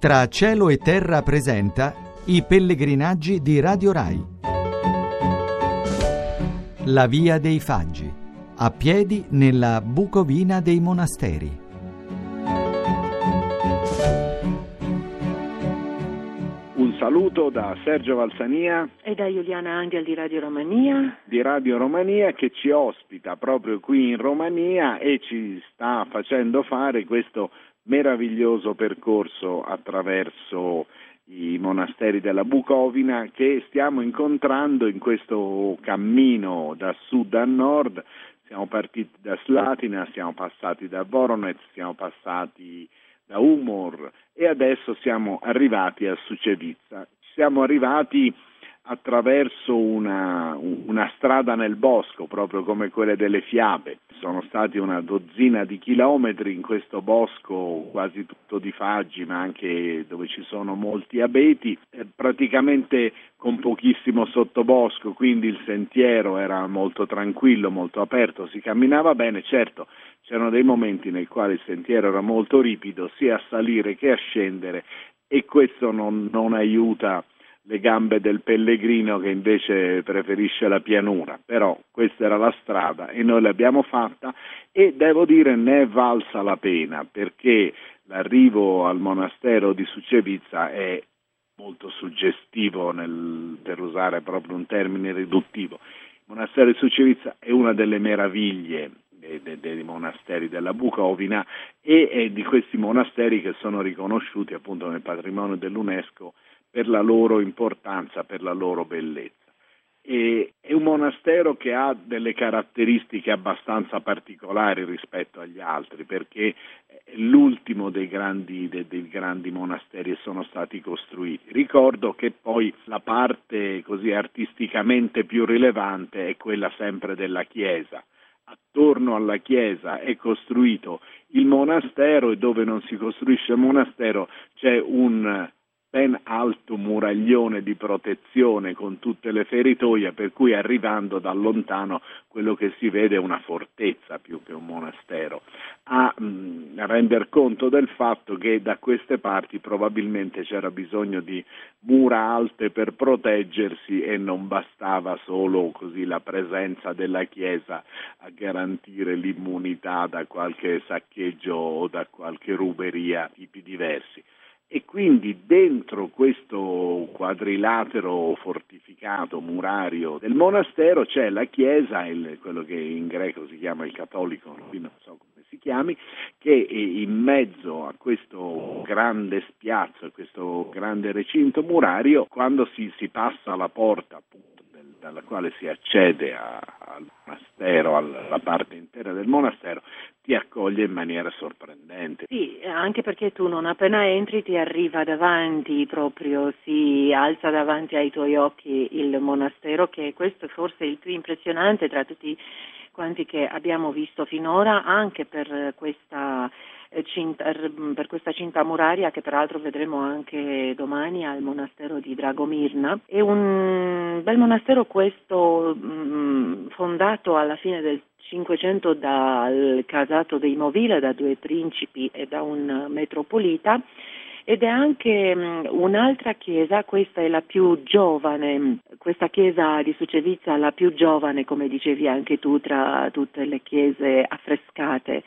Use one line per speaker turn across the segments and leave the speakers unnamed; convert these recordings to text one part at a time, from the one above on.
Tra cielo e terra presenta i pellegrinaggi di Radio Rai. La via dei Faggi, a piedi nella Bucovina dei monasteri.
Un saluto da Sergio Valsania
e da Giuliana Angel di Radio Romania.
di Radio Romania che ci ospita proprio qui in Romania e ci sta facendo fare questo meraviglioso percorso attraverso i monasteri della Bucovina che stiamo incontrando in questo cammino da sud a nord. Siamo partiti da Slatina, siamo passati da Voronezh, siamo passati da Umor e adesso siamo arrivati a Sucevica. Siamo arrivati attraverso una, una, strada nel bosco, proprio come quelle delle fiabe. Sono stati una dozzina di chilometri in questo bosco, quasi tutto di faggi, ma anche dove ci sono molti abeti, praticamente con pochissimo sottobosco, quindi il sentiero era molto tranquillo, molto aperto, si camminava bene, certo c'erano dei momenti nei quali il sentiero era molto ripido, sia a salire che a scendere e questo non, non aiuta le gambe del pellegrino che invece preferisce la pianura, però questa era la strada e noi l'abbiamo fatta e devo dire ne è valsa la pena perché l'arrivo al monastero di Sucevica è molto suggestivo nel, per usare proprio un termine riduttivo. Il monastero di Sucevica è una delle meraviglie dei monasteri della Bucovina e, e di questi monasteri che sono riconosciuti appunto nel patrimonio dell'UNESCO per la loro importanza, per la loro bellezza. E, è un monastero che ha delle caratteristiche abbastanza particolari rispetto agli altri, perché è l'ultimo dei grandi, dei, dei grandi monasteri che sono stati costruiti. Ricordo che poi la parte così artisticamente più rilevante è quella sempre della chiesa. Attorno alla chiesa è costruito il monastero e dove non si costruisce il monastero c'è un ben alto muraglione di protezione con tutte le feritoie, per cui arrivando da lontano quello che si vede è una fortezza più che un monastero, a mh, render conto del fatto che da queste parti probabilmente c'era bisogno di mura alte per proteggersi e non bastava solo così la presenza della Chiesa a garantire l'immunità da qualche saccheggio o da qualche ruberia tipi diversi e quindi dentro questo quadrilatero fortificato murario del monastero c'è la chiesa, il, quello che in greco si chiama il cattolico, qui non so come si chiami, che in mezzo a questo grande spiazzo, a questo grande recinto murario, quando si, si passa la porta appunto dalla quale si accede a, al monastero, alla parte intera del monastero, ti accoglie in maniera sorprendente.
Sì, anche perché tu non appena entri ti arriva davanti proprio, si alza davanti ai tuoi occhi il monastero, che questo è forse il più impressionante tra tutti quanti che abbiamo visto finora, anche per questa eh, cinta, per questa cinta muraria che peraltro vedremo anche domani al monastero di Dragomirna. È un bel monastero questo fondato alla fine del 500 dal casato dei Movile, da due principi e da un metropolita. Ed è anche um, un'altra chiesa, questa è la più giovane, questa chiesa di Sucevica la più giovane, come dicevi anche tu, tra tutte le chiese affrescate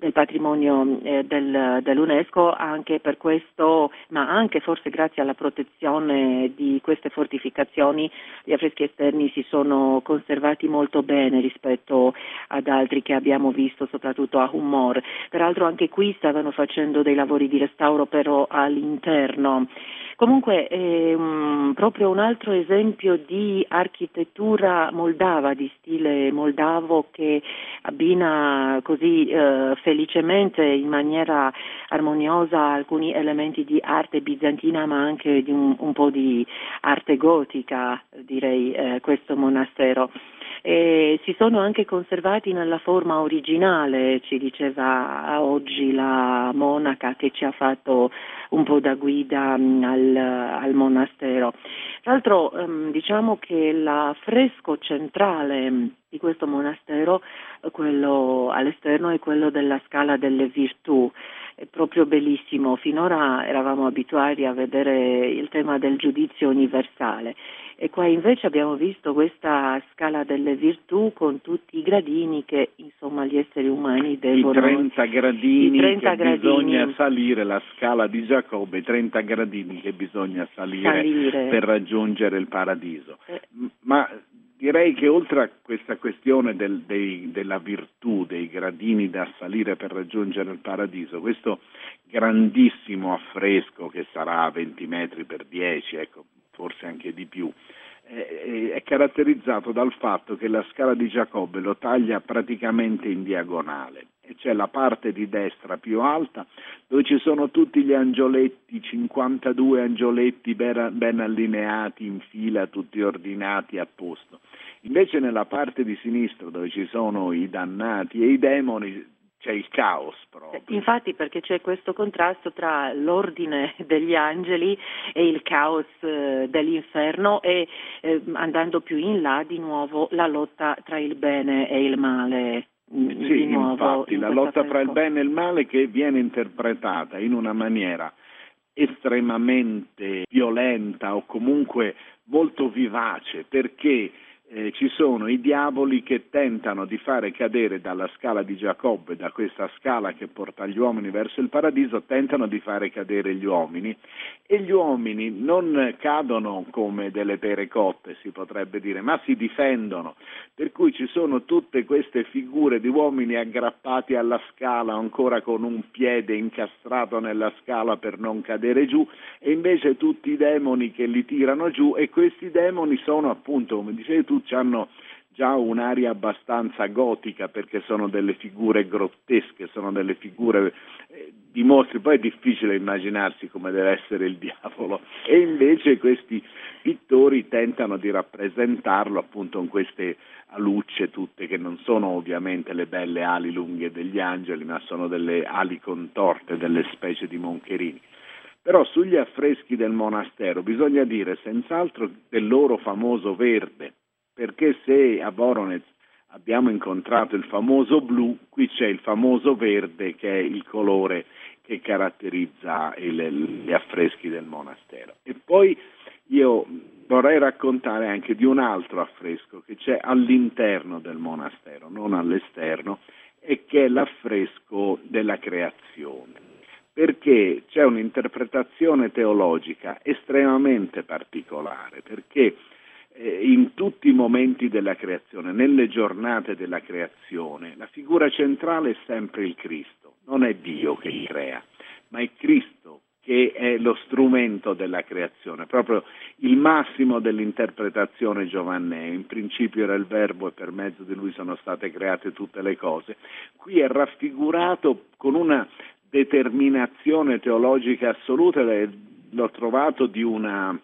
del patrimonio eh, del, dell'UNESCO, anche per questo, ma anche forse grazie alla protezione di queste fortificazioni, gli affreschi esterni si sono conservati molto bene rispetto ad altri che abbiamo visto, soprattutto a Humor. Peraltro anche qui stavano facendo dei lavori di restauro però all'interno. Comunque è um, proprio un altro esempio di architettura moldava, di stile moldavo che abbina così eh, felicemente in maniera armoniosa alcuni elementi di arte bizantina ma anche di un, un po' di arte gotica, direi, eh, questo monastero e si sono anche conservati nella forma originale, ci diceva oggi la monaca che ci ha fatto un po' da guida mm, al, al monastero. Tra l'altro ehm, diciamo che l'affresco centrale mm, di questo monastero, quello all'esterno, è quello della scala delle virtù è proprio bellissimo. Finora eravamo abituati a vedere il tema del giudizio universale e qua invece abbiamo visto questa scala delle virtù con tutti i gradini che insomma gli esseri umani devono...
I 30 gradini I 30 che gradini. bisogna salire, la scala di Giacobbe, i 30 gradini che bisogna salire, salire. per raggiungere il paradiso. Eh. Ma direi che oltre a questa questione del, dei, della virtù, dei gradini da salire per raggiungere il paradiso, questo grandissimo affresco che sarà 20 metri per 10, ecco, forse anche di più, è caratterizzato dal fatto che la scala di Giacobbe lo taglia praticamente in diagonale c'è la parte di destra più alta dove ci sono tutti gli angioletti, 52 angioletti ben allineati in fila, tutti ordinati a posto. Invece nella parte di sinistra dove ci sono i dannati e i demoni c'è il caos proprio.
Infatti perché c'è questo contrasto tra l'ordine degli angeli e il caos eh, dell'inferno e eh, andando più in là di nuovo la lotta tra il bene e il male.
Mm, sì, infatti, in la lotta tra il bene e il male che viene interpretata in una maniera estremamente violenta o comunque molto vivace perché eh, ci sono i diavoli che tentano di fare cadere dalla scala di Giacobbe, da questa scala che porta gli uomini verso il paradiso, tentano di fare cadere gli uomini. E gli uomini non cadono come delle pere cotte, si potrebbe dire, ma si difendono, per cui ci sono tutte queste figure di uomini aggrappati alla scala ancora con un piede incastrato nella scala per non cadere giù e invece tutti i demoni che li tirano giù e questi demoni sono appunto, come dicevi tu, hanno già un'aria abbastanza gotica perché sono delle figure grottesche, sono delle figure eh, di mostri, poi è difficile immaginarsi come deve essere il diavolo e invece questi pittori tentano di rappresentarlo appunto con queste alucce tutte che non sono ovviamente le belle ali lunghe degli angeli ma sono delle ali contorte, delle specie di moncherini. Però sugli affreschi del monastero bisogna dire senz'altro del loro famoso verde, perché se a Voronezh abbiamo incontrato il famoso blu, qui c'è il famoso verde che è il colore che caratterizza il, gli affreschi del monastero. E poi io vorrei raccontare anche di un altro affresco che c'è all'interno del monastero, non all'esterno, e che è l'affresco della creazione perché c'è un'interpretazione teologica estremamente particolare, perché in tutti i momenti della creazione, nelle giornate della creazione, la figura centrale è sempre il Cristo, non è Dio che crea, ma è Cristo che è lo strumento della creazione, proprio il massimo dell'interpretazione giovannea. In principio era il Verbo e per mezzo di lui sono state create tutte le cose. Qui è raffigurato con una determinazione teologica assoluta, l'ho trovato di una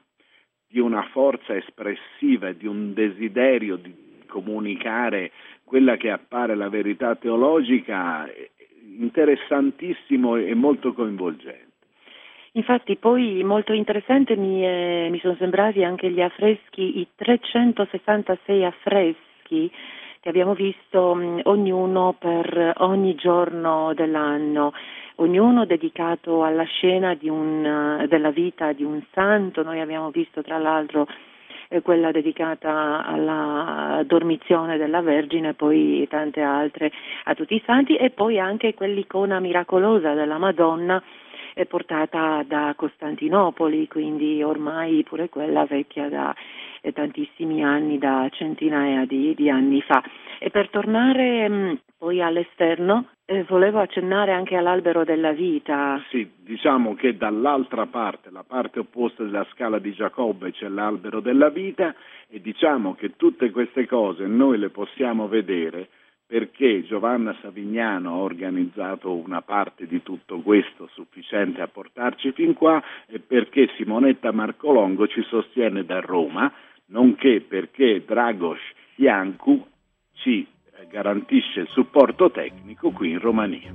di una forza espressiva di un desiderio di comunicare quella che appare la verità teologica interessantissimo e molto coinvolgente.
Infatti poi molto interessante mi, è, mi sono sembrati anche gli affreschi, i 366 affreschi che abbiamo visto mh, ognuno per ogni giorno dell'anno ognuno dedicato alla scena un, della vita di un santo. Noi abbiamo visto tra l'altro eh, quella dedicata alla dormizione della Vergine, poi tante altre a tutti i santi e poi anche quell'icona miracolosa della Madonna eh, portata da Costantinopoli, quindi ormai pure quella vecchia da eh, tantissimi anni, da centinaia di, di anni fa. E per tornare mh, mm, poi all'esterno, eh, volevo accennare anche all'albero della vita.
Sì, diciamo che dall'altra parte, la parte opposta della scala di Giacobbe, c'è l'albero della vita e diciamo che tutte queste cose noi le possiamo vedere perché Giovanna Savignano ha organizzato una parte di tutto questo sufficiente a portarci fin qua e perché Simonetta Marcolongo ci sostiene da Roma, nonché perché Dragos Iancu ci garantisce il supporto tecnico qui in Romania.